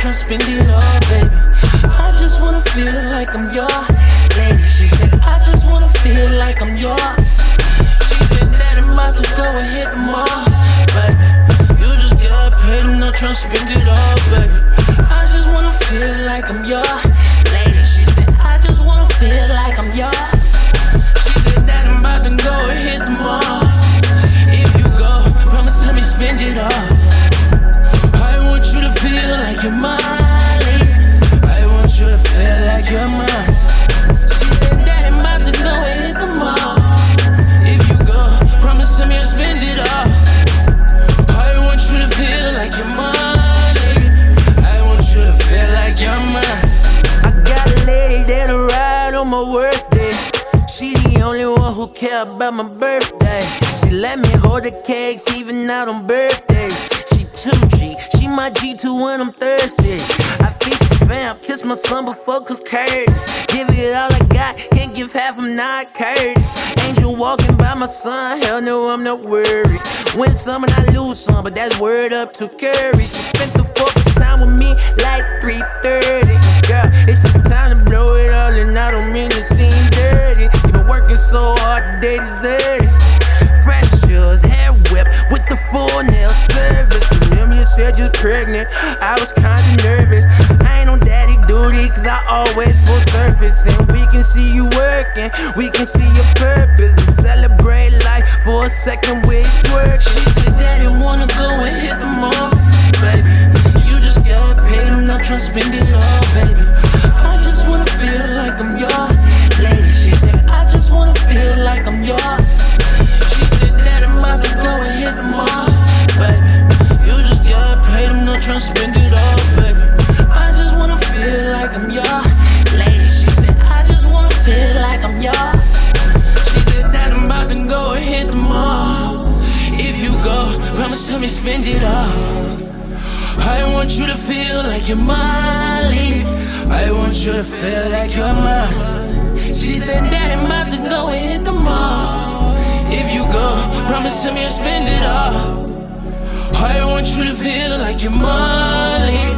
tryna spend it all, baby. I just wanna feel like I'm your lady. She said, I just wanna feel like I'm yours. Care about my birthday. She let me hold the cakes even out on birthdays. She 2G, she my G2 when I'm thirsty. I feed the fam, kiss my son before cause Curtis. Give it all I got, can't give half, I'm not Curtis. Angel walking by my son, hell no, I'm not worried. Win some and I lose some, but that's word up to Curry. She spent the fourth time with me like 3:30. Girl, it's the so hard, today deserves fresh shoes, hair whip with the full nail service. Remember you said you was pregnant, I was kinda nervous. I ain't on daddy duty, cause I always full surface. And we can see you working, we can see your purpose. And celebrate life for a second with work. She said, Daddy, wanna go and hit the Spend it all, baby. I just wanna feel like I'm your lady. She said, I just wanna feel like I'm yours. She said that I'm about to go and hit the mall. If you go, promise to me spend it all. I want you to feel like you're my lady. I want you to feel like you're mine. She said that I'm about to go and hit the mall. If you go, promise to me you'll spend it all. I want you to feel like you're lady.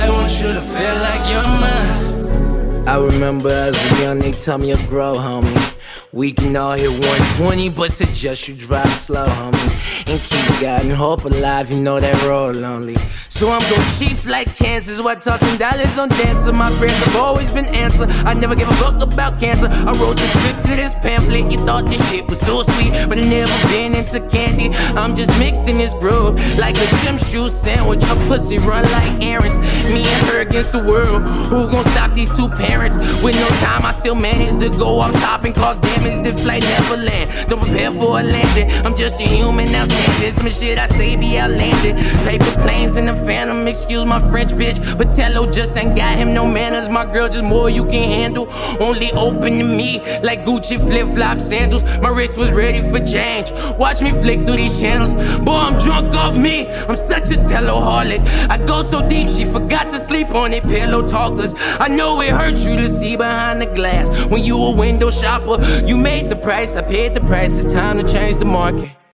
I want you to feel like you're mine. I remember as a young, they tell me to grow, homie. We can all hit 120, but suggest you drive slow, homie. And keep God and hope alive, you know that road lonely. So I'm gon' chief like Kansas, while tossing dollars on dancer. My prayers have always been answered. I never gave a fuck about cancer. I wrote the script to this pamphlet. You thought this shit was so sweet, but I never been into candy. I'm just mixed in this groove, like a gym shoe sandwich. Her pussy run like errands. Me and her against the world. Who gon' stop these two parents? With no time, I still manage to go up top and cause damage. The flight never land. Don't prepare for a landing. I'm just a human outstanding. Some shit I say be outlandish. Paper planes in the phantom. Excuse my French bitch. But Tello just ain't got him no manners. My girl just more you can handle. Only open to me like Gucci flip flop sandals. My wrist was ready for change. Watch me flick through these channels. Boy, I'm drunk off me. I'm such a Tello harlot. I go so deep, she forgot to sleep on it. Pillow talkers. I know it hurts you to see behind the glass when you a window shopper. You made the price, I paid the price. It's time to change the market.